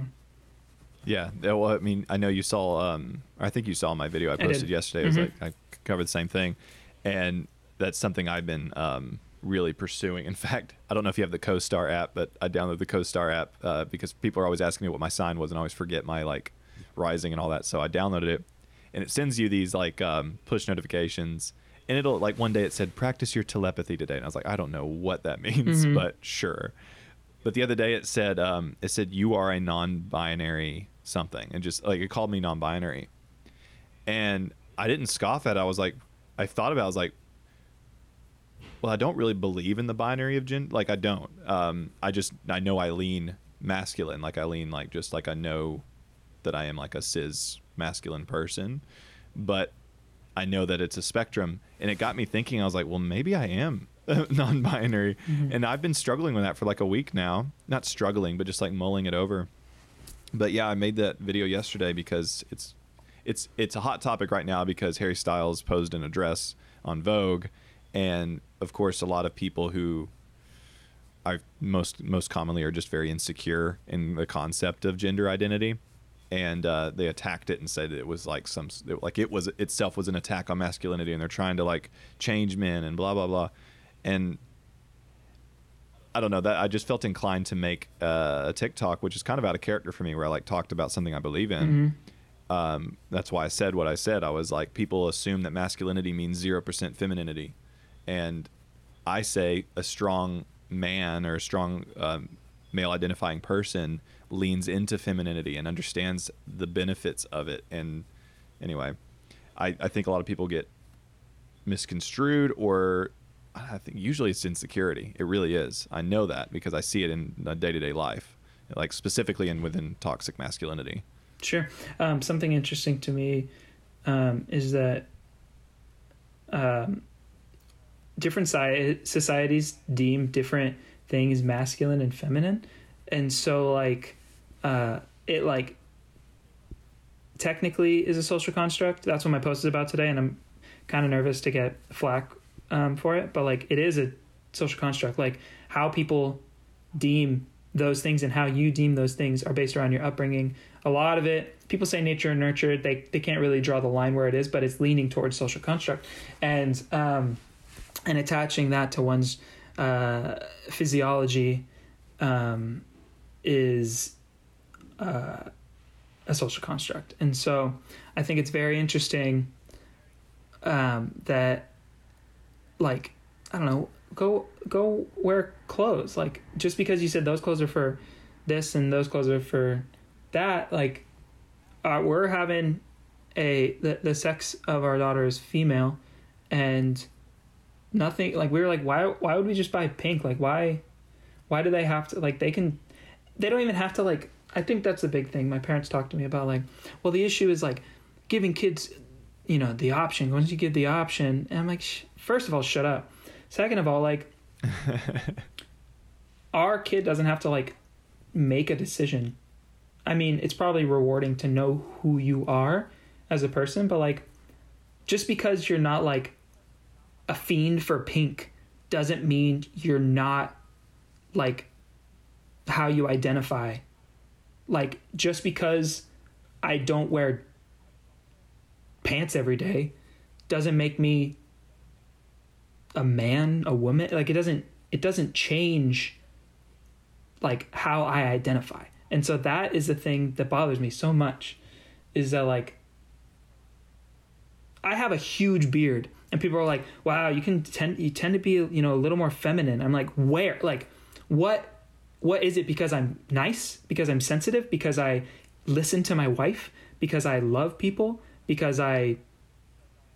yeah. Well, I mean, I know you saw. Um, I think you saw my video I posted I yesterday. It was mm-hmm. like I covered the same thing, and that's something I've been um, really pursuing. In fact, I don't know if you have the CoStar app, but I downloaded the CoStar app uh, because people are always asking me what my sign was, and I always forget my like rising and all that. So I downloaded it, and it sends you these like um, push notifications. And it'll like one day it said practice your telepathy today, and I was like, I don't know what that means, mm-hmm. but sure. But the other day it said um, it said you are a non-binary something and just like it called me non-binary. And i didn't scoff at it. I was like i thought about it, i was like well i don't really believe in the binary of gender like i don't. Um i just i know i lean masculine. Like i lean like just like i know that i am like a cis masculine person. But i know that it's a spectrum. And it got me thinking. I was like well maybe i am non-binary. Mm-hmm. and i've been struggling with that for like a week now. Not struggling but just like mulling it over but yeah, I made that video yesterday because it's it's it's a hot topic right now because Harry Styles posed an address on Vogue, and of course, a lot of people who I most most commonly are just very insecure in the concept of gender identity, and uh, they attacked it and said it was like some like it was itself was an attack on masculinity, and they're trying to like change men and blah blah blah, and I don't know that I just felt inclined to make uh, a TikTok, which is kind of out of character for me, where I like talked about something I believe in. Mm-hmm. Um, that's why I said what I said. I was like, people assume that masculinity means zero percent femininity, and I say a strong man or a strong um, male identifying person leans into femininity and understands the benefits of it. And anyway, I, I think a lot of people get misconstrued or I think usually it's insecurity. It really is. I know that because I see it in day to day life, like specifically in within toxic masculinity. Sure. Um, something interesting to me um, is that um, different societies deem different things masculine and feminine, and so like uh, it like technically is a social construct. That's what my post is about today, and I'm kind of nervous to get flack um, for it, but like it is a social construct. Like how people deem those things and how you deem those things are based around your upbringing. A lot of it, people say nature and nurture. They they can't really draw the line where it is, but it's leaning towards social construct, and um, and attaching that to one's uh, physiology um, is uh, a social construct. And so I think it's very interesting um, that like I don't know, go go wear clothes. Like just because you said those clothes are for this and those clothes are for that, like uh, we're having a the, the sex of our daughter is female and nothing like we were like why why would we just buy pink? Like why why do they have to like they can they don't even have to like i think that's the big thing. My parents talked to me about like well the issue is like giving kids you know the option. Once you give the option and i'm like first of all, shut up. Second of all, like our kid doesn't have to like make a decision I mean, it's probably rewarding to know who you are as a person, but like just because you're not like a fiend for pink doesn't mean you're not like how you identify. Like just because I don't wear pants every day doesn't make me a man, a woman. Like it doesn't it doesn't change like how I identify. And so that is the thing that bothers me so much is that like I have a huge beard and people are like, "Wow, you can tend you tend to be, you know, a little more feminine." I'm like, "Where? Like what what is it because I'm nice? Because I'm sensitive? Because I listen to my wife? Because I love people? Because I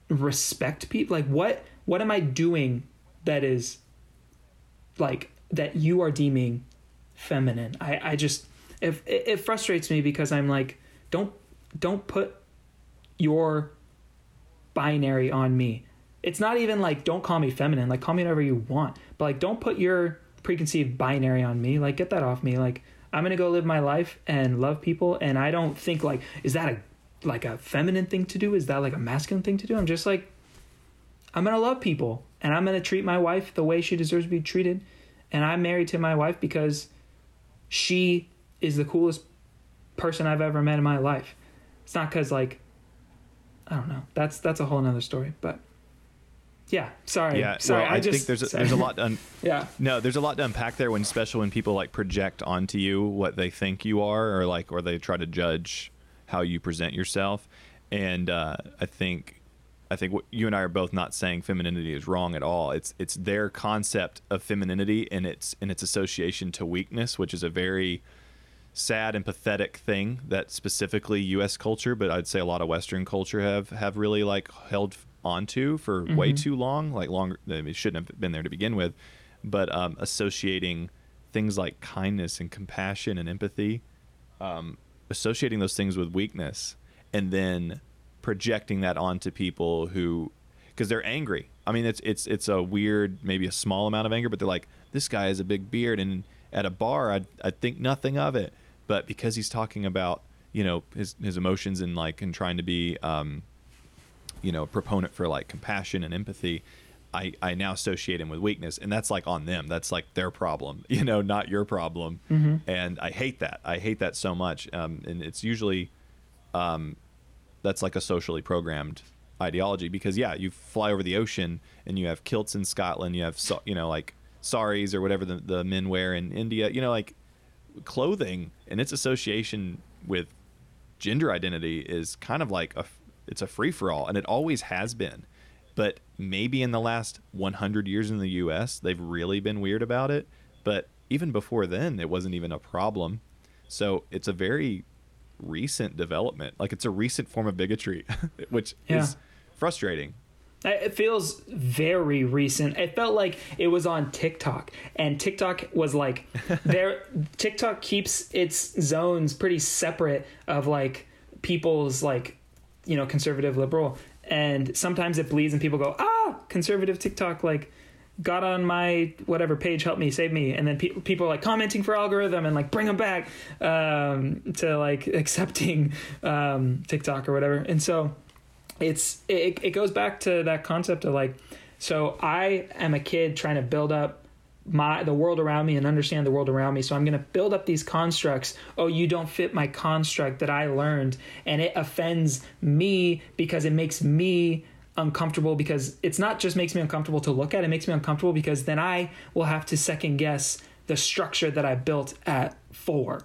respect people? Like what what am I doing that is like that you are deeming feminine? I I just if it, it frustrates me because I'm like don't don't put your binary on me. It's not even like don't call me feminine, like call me whatever you want. But like don't put your preconceived binary on me. Like get that off me. Like I'm to go live my life and love people and I don't think like is that a like a feminine thing to do? Is that like a masculine thing to do? I'm just like I'm going to love people and I'm going to treat my wife the way she deserves to be treated. And I'm married to my wife because she is the coolest person I've ever met in my life. It's not because like I don't know. That's that's a whole nother story. But yeah, sorry. Yeah, sorry. well, I, just, think there's a, sorry. there's a lot to un- yeah. no, there's a lot to unpack there when, especially when people like project onto you what they think you are, or like, or they try to judge how you present yourself. And uh, I think, I think what you and I are both not saying femininity is wrong at all. It's it's their concept of femininity and its and its association to weakness, which is a very sad and pathetic thing that specifically U.S. culture, but I'd say a lot of Western culture have have really like held onto for Mm-hmm. way too long. Like longer, it shouldn't have been there to begin with, but um, associating things like kindness and compassion and empathy, um, associating those things with weakness, and then projecting that onto people who, because they're angry. I mean, it's it's it's a weird, maybe a small amount of anger, but they're like, this guy has a big beard, and at a bar, I'd, I'd think nothing of it. But because he's talking about, you know, his his emotions and like and trying to be, um, you know, a proponent for like compassion and empathy, I, I now associate him with weakness, and that's like on them. That's like their problem, you know, not your problem. And I hate that. I hate that so much. Um, and it's usually, um, that's like a socially programmed ideology because yeah, you fly over the ocean and you have kilts in Scotland, you have you know like saris or whatever the, the men wear in India, you know like clothing and its association with gender identity is kind of like a it's a free for all and it always has been. But maybe in the last 100 years in the US, they've really been weird about it, but even before then it wasn't even a problem. So it's a very recent development. Like it's a recent form of bigotry, which Yeah. is frustrating. It feels very recent. It felt like it was on TikTok, and TikTok was like, there. TikTok keeps its zones pretty separate of like people's like, you know, conservative liberal, and sometimes it bleeds, and people go, ah, conservative TikTok like got on my whatever page, help me, save me, and then pe- people are like commenting for algorithm and like bring them back um, to like accepting um, TikTok or whatever, and so it's it, it goes back to that concept of like so i am a kid trying to build up my the world around me and understand the world around me. So i'm going to build up these constructs. Oh you don't fit my construct that i learned. And it offends me because it makes me uncomfortable because it's not just makes me uncomfortable to look at it makes me uncomfortable because then i will have to second guess the structure that i built at 4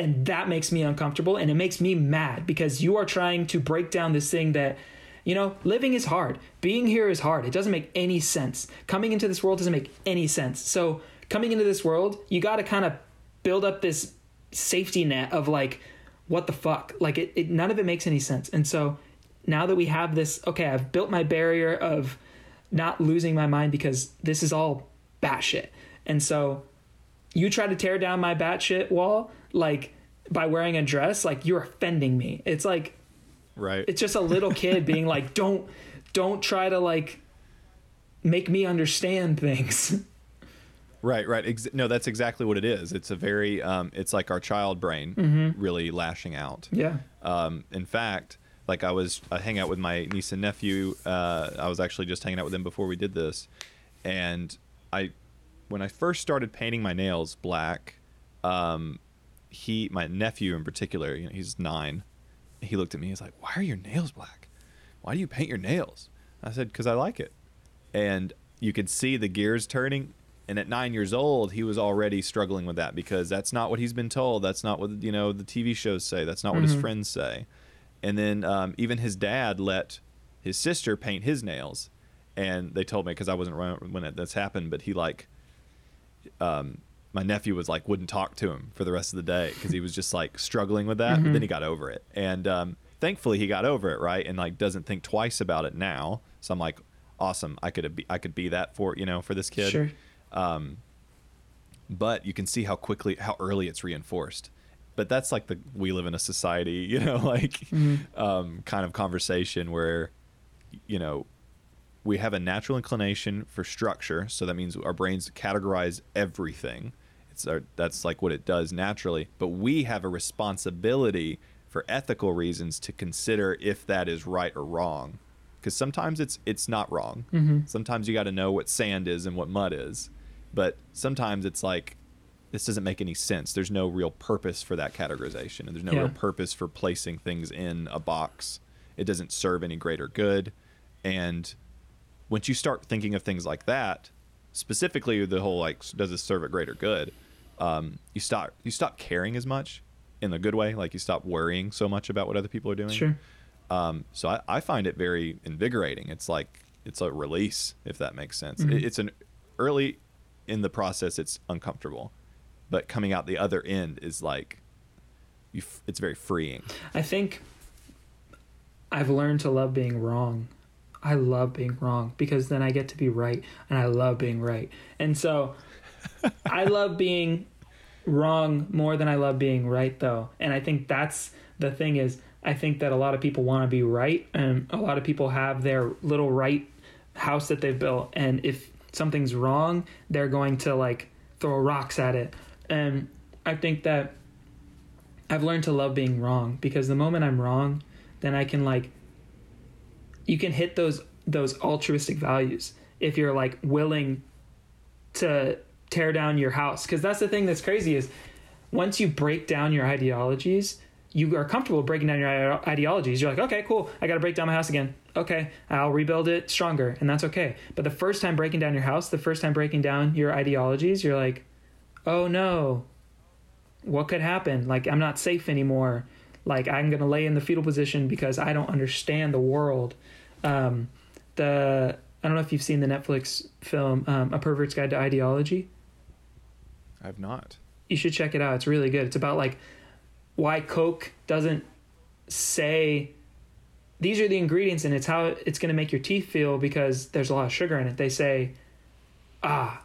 and that makes me uncomfortable and it makes me mad because you are trying to break down this thing that you know living is hard. Being here is hard. It doesn't make any sense. Coming into this world doesn't make any sense. So coming into this world you got to kind of build up this safety net of like what the fuck? Like it, it none of it makes any sense. And so now that we have this okay i've built my barrier of not losing my mind because this is all batshit and so you try to tear down my batshit wall like by wearing a dress like you're offending me it's like Right. it's just a little kid being like don't don't try to like make me understand things Right, right. Ex- no, that's exactly what it is. It's a very, um, it's like our child brain Mm-hmm. really lashing out. Yeah. Um, in fact, like I was, I hang out with my niece and nephew. Uh, I was actually just hanging out with them before we did this, and I, when I first started painting my nails black, um, he, my nephew in particular, you know, he's nine. He looked at me. He's like, "Why are your nails black? Why do you paint your nails?" I said, "Cause I like it." And you could see the gears turning. And at nine years old, he was already struggling with that because that's not what he's been told. That's not what you know the TV shows say. That's not what his Mhm. friends say. And then um, even his dad let his sister paint his nails, and they told me because I wasn't around when it, this happened, but he like, um, my nephew was like wouldn't talk to him for the rest of the day because he was just like struggling with that. But Mhm. then he got over it, and um, thankfully he got over it right, and like doesn't think twice about it now. So I'm like, awesome. I could be I could be that for you know for this kid Sure. but you can see how quickly how early it's reinforced but that's like the we live in a society you know like Mhm. um, kind of conversation where you know we have a natural inclination for structure. So that means our brains categorize everything. It's our, that's like what it does naturally. But we have a responsibility for ethical reasons to consider if that is right or wrong. Because sometimes it's it's not wrong. Mhm. sometimes you got to know what sand is and what mud is. But sometimes it's like this doesn't make any sense there's no real purpose for that categorization and there's no Yeah. real purpose for placing things in a box it doesn't serve any greater good and once you start thinking of things like that specifically the whole like does this serve a greater good um, you stop you stop caring as much in a good way like you stop worrying so much about what other people are doing Sure. um, so I, I find it very invigorating. It's like it's a release, if that makes sense. Mhm. It, it's an early in the process. It's uncomfortable, but coming out the other end is like you. F- it's very freeing. I think I've learned to love being wrong. I love being wrong because then I get to be right and I love being right. And so I love being wrong more than I love being right though. And I think that's the thing is I think that a lot of people want to be right and a lot of people have their little right house that they've built and if something's wrong, they're going to like throw rocks at it. And I think that I've learned to love being wrong because the moment I'm wrong, then I can like you can hit those those altruistic values if you're like willing to tear down your house. Because that's the thing that's crazy is once you break down your ideologies you are comfortable breaking down your ideologies. You're like okay cool. I got to break down my house again. Okay i'll rebuild it stronger. And that's okay. But the first time breaking down your house the first time breaking down your ideologies you're like oh no. What could happen? Like i'm not safe anymore. Like i'm going to lay in the fetal position because i don't understand the world. Um, the i don't know if you've seen the netflix film um, a pervert's guide to ideology. I've not. you should check it out. It's really good. It's about like why coke doesn't say these are the ingredients and it's how it's going to make your teeth feel because there's a lot of sugar in it. They say ah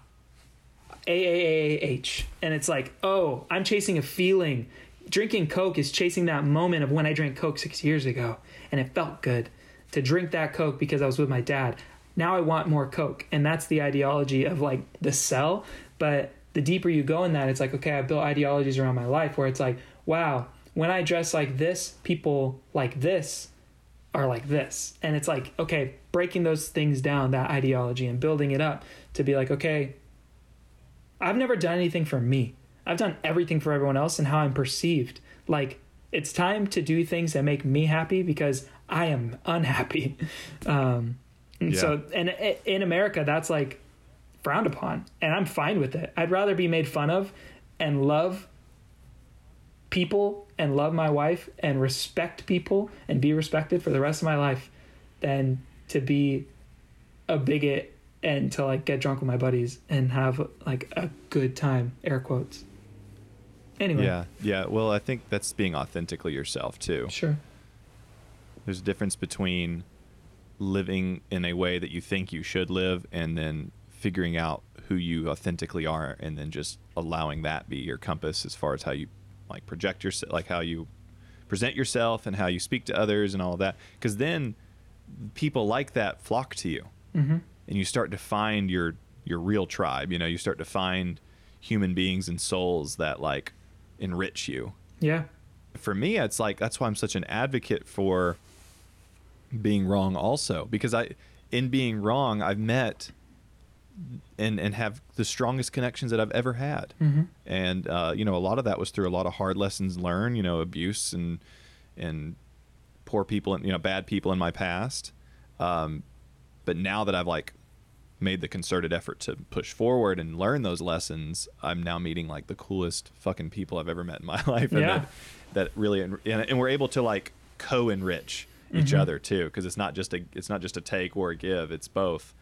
AAAH and it's like oh i'm chasing a feeling. Drinking coke is chasing that moment of when i drank coke 6 years ago and it felt good to drink that coke because i was with my dad. Now i want more coke and that's the ideology of like the cell. But the deeper you go in that it's like okay i've built ideologies around my life where it's like wow when i dress like this people like this are like this. And it's like okay breaking those things down that ideology and building it up to be like okay I've never done anything for me. I've done everything for everyone else and how I'm perceived. Like it's time to do things that make me happy because I am unhappy. Um, and Yeah. so, and i- in America, that's like frowned upon, and I'm fine with it. I'd rather be made fun of and love people and love my wife and respect people and be respected for the rest of my life than to be a bigot and to like get drunk with my buddies and have like a good time air quotes anyway Yeah, yeah. Well, I think that's being authentically yourself too. sure There's a difference between living in a way that you think you should live and then figuring out who you authentically are and then just allowing that be your compass as far as how you like project yourself like how you present yourself and how you speak to others and all of that because then people like that flock to you mm-hmm. And you start to find your your real tribe. You know, you start to find human beings and souls that like enrich you. Yeah. For me, it's like that's why I'm such an advocate for being wrong also because I in being wrong, I've met and and have the strongest connections that I've ever had. Mm-hmm. And uh, you know, a lot of that was through a lot of hard lessons learned, you know, abuse and and poor people and you know, bad people in my past. Um, but now that I've like made the concerted effort to push forward and learn those lessons, I'm now meeting like the coolest fucking people I've ever met in my life. And Yeah. that, that really, and, and we're able to like co-enrich each Mhm. other too. Cause it's not just a, it's not just a take or a give, it's both.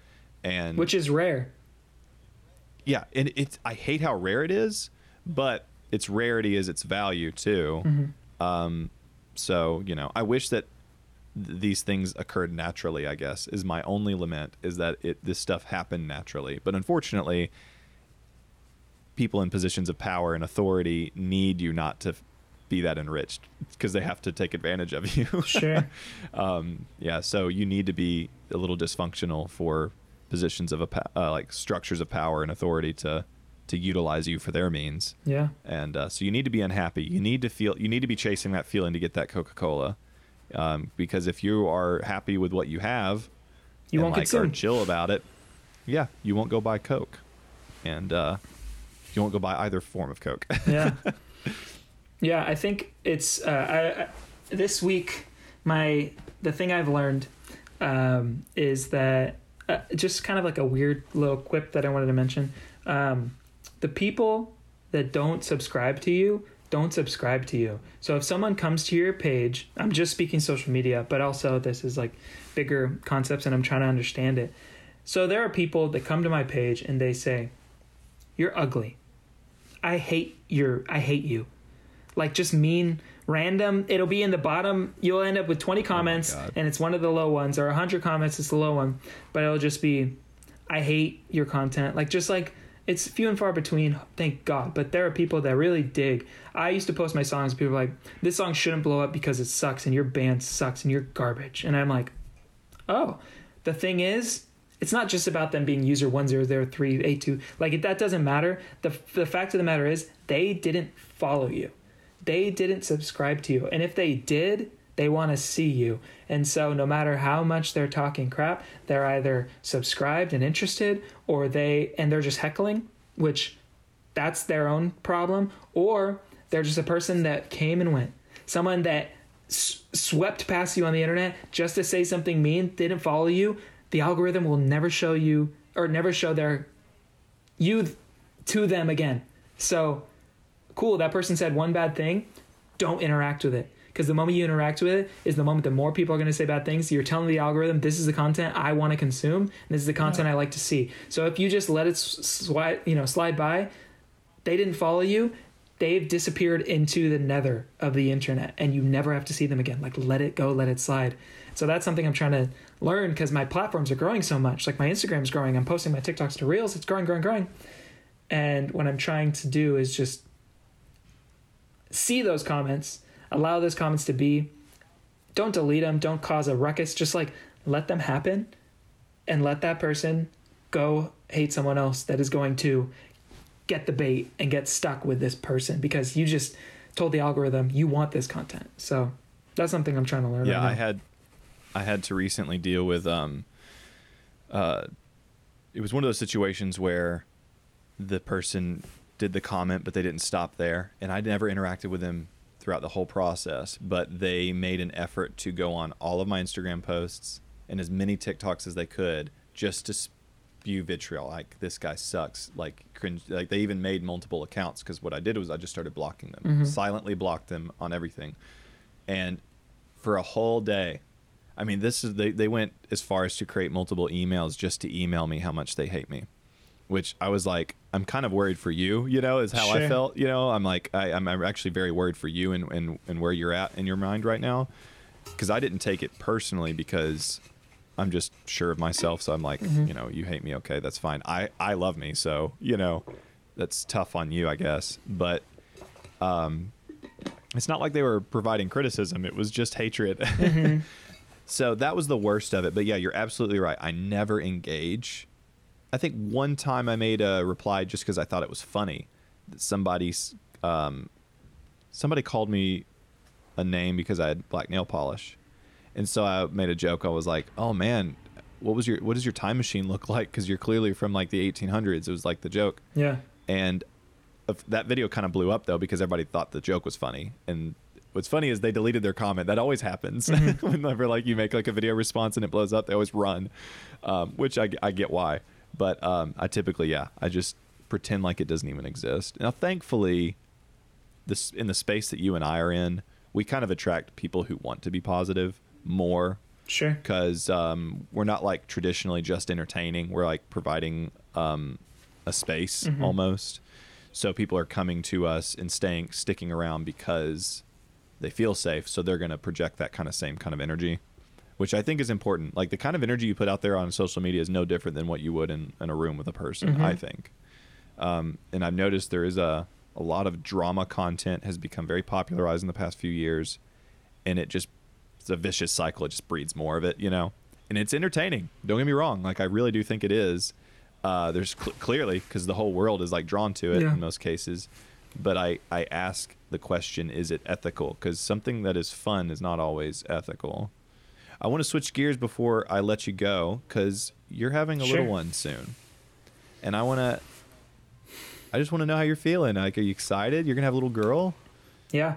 And Which is rare. yeah, and it's, I hate how rare it is, but its rarity is its value too. Mhm. Um, so you know, I wish that th- these things occurred naturally. I guess is my only lament is that it this stuff happened naturally. But unfortunately, people in positions of power and authority need you not to be that enriched because they have to take advantage of you. Sure. um, yeah, so you need to be a little dysfunctional for positions of a uh, like structures of power and authority to to utilize you for their means Yeah. and uh, so you need to be unhappy you need to feel you need to be chasing that feeling to get that coca-cola um, because if you are happy with what you have You and won't like are chill about it yeah you won't go buy coke. And uh, you won't go buy either form of coke. Yeah. Yeah i think it's uh, I, I, this week my the thing i've learned um, is that uh, just kind of like a weird little quip that i wanted to mention um, the people that don't subscribe to you don't subscribe to you so if someone comes to your page i'm just speaking social media but also this is like bigger concepts and i'm trying to understand it so there are people that come to my page and they say you're ugly I hate your I hate you. Like just mean random it'll be in the bottom you'll end up with 20 comments God. and it's one of the low ones or 100 comments it's the low one but it'll just be I hate your content like just like it's few and far between thank god. But there are people that really dig. I used to post my songs people are like this song shouldn't blow up because it sucks and your band sucks and you're garbage. And i'm like oh the thing is it's not just about them being user 100382 like that doesn't matter. The, the fact of the matter is they didn't follow you. They didn't subscribe to you. And if they did they want to see you. And so no matter how much they're talking crap they're either subscribed and interested or they and they're just heckling which that's their own problem or they're just a person that came and went. Someone that s- swept past you on the internet just to say something mean didn't follow you the algorithm will never show you or never show their you to them again. So cool that person said one bad thing don't interact with it because the moment you interact with it is the moment that more people are going to say bad things. You're telling the algorithm this is the content i want to consume and this is the content i like to see. So if you just let it slide you know slide by they didn't follow you they've disappeared into the nether of the internet and you never have to see them again. Like let it go let it slide. So that's something i'm trying to learn because my platforms are growing so much. Like my instagram's growing. I'm posting my tiktoks to reels. It's growing growing growing. And what i'm trying to do is just see those comments allow those comments to be. Don't delete them don't cause a ruckus. Just like let them happen and let that person go hate someone else that is going to get the bait and get stuck with this person because you just told the algorithm you want this content. So that's something i'm trying to learn yeah right i had i had to recently deal with um uh it was one of those situations where the person did the comment but they didn't stop there and i never interacted with them throughout the whole process but they made an effort to go on all of my instagram posts and as many tiktoks as they could just to spew vitriol like this guy sucks like cringe like they even made multiple accounts because what i did was i just started blocking them Mhm. silently blocked them on everything and for a whole day i mean this is they, they went as far as to create multiple emails just to email me how much they hate me which i was like i'm kind of worried for you you know is how i felt you know? I'm like I, I'm, I'm actually very worried for you and, and, and where you're at in your mind right now. Because i didn't take it personally because i'm just sure of myself. So i'm like Mhm. you know you hate me. Okay that's fine. I i love me. So you know that's tough on you i guess. But um it's not like they were providing criticism. It was just hatred. So that was the worst of it. But yeah you're absolutely right. I never engage I think one time I made a reply just because I thought it was funny. That somebody's um, somebody called me a name because I had black nail polish, and so I made a joke. I was like, "Oh man, what was your what does your time machine look like? Because you're clearly from like the 1800s." It was like the joke, Yeah. and that video kind of blew up though because everybody thought the joke was funny. And what's funny is they deleted their comment. That always happens whenever like you make like a video response and it blows up. They always run, um, which I, I get why. But um, I typically yeah I just pretend like it doesn't even exist. Now thankfully, this in the space that you and I are in, we kind of attract people who want to be positive more Sure. because um, we're not like traditionally just entertaining. We're like providing um, a space Mhm. almost. So people are coming to us and staying, sticking around because they feel safe. So they're going to project that kind of same kind of energy, which I think is important. Like the kind of energy you put out there on social media is no different than what you would in, in a room with a person. Mhm. I think. Um, and I've noticed there is a a lot of drama content has become very popularized in the past few years, and it just it's a vicious cycle. It just breeds more of it, you know. And it's entertaining. Don't get me wrong. Like I really do think it is. Uh, there's cl- clearly because the whole world is like drawn to it Yeah. in most cases. But I I ask the question: Is it ethical? Because something that is fun is not always ethical. I want to switch gears before I let you go because you're having a Sure. little one soon, and I want to. I just want to know how you're feeling. Like, are you excited? You're gonna have a little girl. Yeah.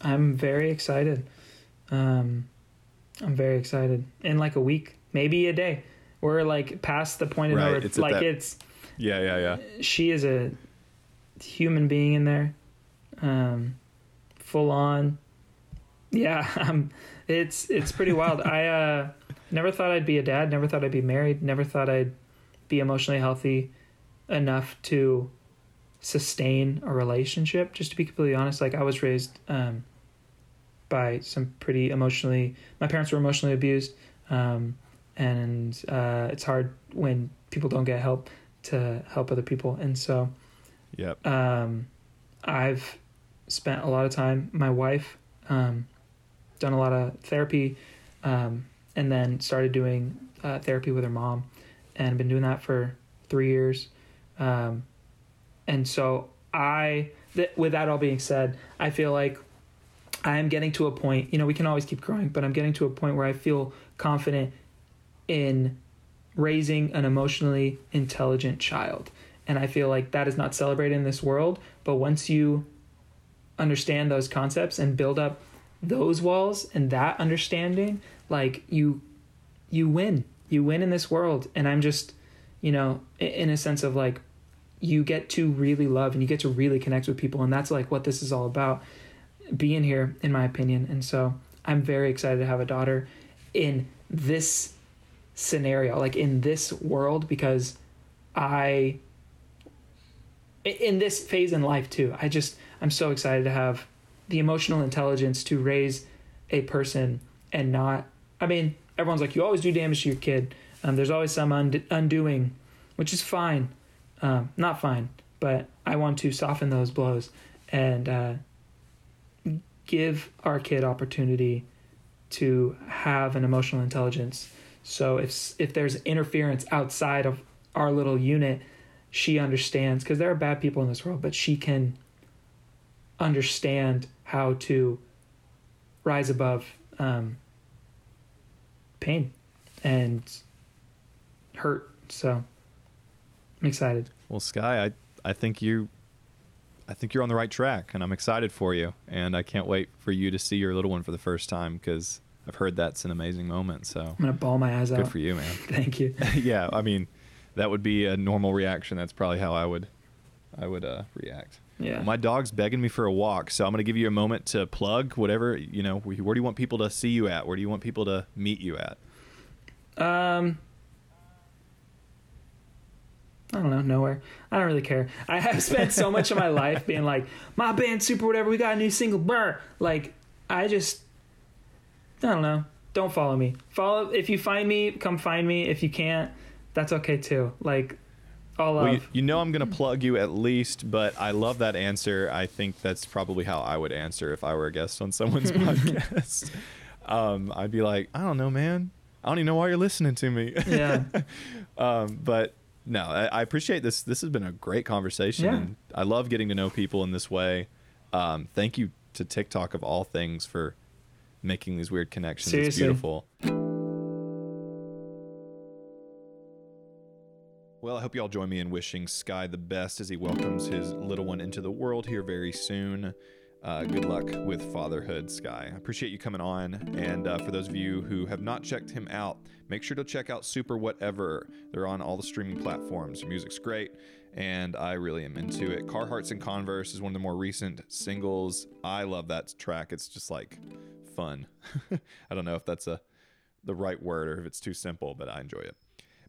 I'm very excited. Um, I'm very excited. In like a week, maybe a day, we're like past the point of Right, no it's it's like that- it's Yeah, yeah, yeah. she is a human being in there, um, full on. Yeah, um, it's it's pretty wild. I uh, never thought I'd be a dad. Never thought I'd be married. Never thought I'd be emotionally healthy enough to sustain a relationship. Just to be completely honest, like I was raised um, by some pretty emotionally. My parents were emotionally abused, um, and uh, it's hard when people don't get help to help other people. And so Yep. um, I've spent a lot of time. My wife um, done a lot of therapy, um, and then started doing uh, therapy with her mom, and been doing that for three years. Um, and so I, th- with that all being said, I feel like I am getting to a point. You know, we can always keep growing, but I'm getting to a point where I feel confident in raising an emotionally intelligent child. And I feel like that is not celebrated in this world. But once you understand those concepts and build up those walls and that understanding, like you you win. You win in this world. And I'm just, you know, in a sense of like you get to really love and you get to really connect with people and that's like what this is all about being here in my opinion. And so I'm very excited to have a daughter in this scenario, like in this world because I in this phase in life too. I just I'm so excited to have the emotional intelligence to raise a person and not. I mean, everyone's like, you always do damage to your kid. Um, there's always some und- undoing, which is fine, um, not fine, but I want to soften those blows and uh, give our kid opportunity to have an emotional intelligence. So if if there's interference outside of our little unit, she understands because there are bad people in this world, but she can understand how to rise above um, pain and hurt. So I'm excited. Well, Sky, I I think you I think you're on the right track, and I'm excited for you, and I can't wait for you to see your little one for the first time because I've heard that's an amazing moment. So I'm gonna bawl my eyes good out. Good for you, man. Thank you. yeah, I mean, that would be a normal reaction. That's probably how I would I would uh, react. Yeah. My dog's begging me for a walk, so I'm going to give you a moment to plug whatever you know. Where where do you want people to see you at? Where do you want people to meet you at? Um, I don't know, nowhere. I don't really care. I have spent so much of my life being like, my band super whatever, we got a new single, brr. Like, I just, I don't know. Don't follow me. Follow if you find me, come find me. If you can't, that's okay too. Like, all Well, you, you know I'm going to plug you at least, but I love that answer. I think that's probably how I would answer if I were a guest on someone's podcast. Um, I'd be like, I don't know, man. I don't even know why you're listening to me. yeah, um, but no, I, I appreciate this. This has been a great conversation, Yeah. and I love getting to know people in this way. Um, thank you to TikTok of all things for making these weird connections. It's beautiful. Well, I hope you all join me in wishing Sky the best as he welcomes his little one into the world here very soon. Uh, good luck with fatherhood, Sky. I appreciate you coming on. And uh, for those of you who have not checked him out, make sure to check out Super Whatever. They're on all the streaming platforms. The music's great, and I really am into it. Carhartts and Converse is one of the more recent singles. I love that track. It's just like fun. I don't know if that's a the right word or if it's too simple, but I enjoy it.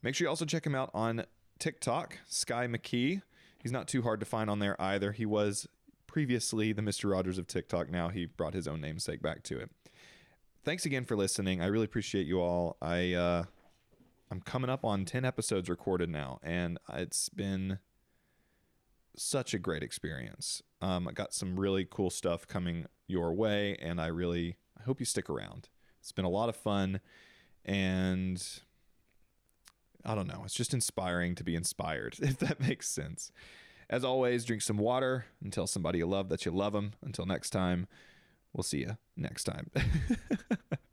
Make sure you also check him out on TikTok, Sky McKee. He's not too hard to find on there either. He was previously the Mr. Rogers of TikTok. Now he brought his own namesake back to it. Thanks again for listening. I really appreciate you all. I uh, I'm coming up on 10 episodes recorded now, and it's been such a great experience. Um, I got some really cool stuff coming your way, and I really I hope you stick around. It's been a lot of fun, and I don't know. It's just inspiring to be inspired, if that makes sense. As always, drink some water and tell somebody you love that you love them. Until next time, we'll see you next time.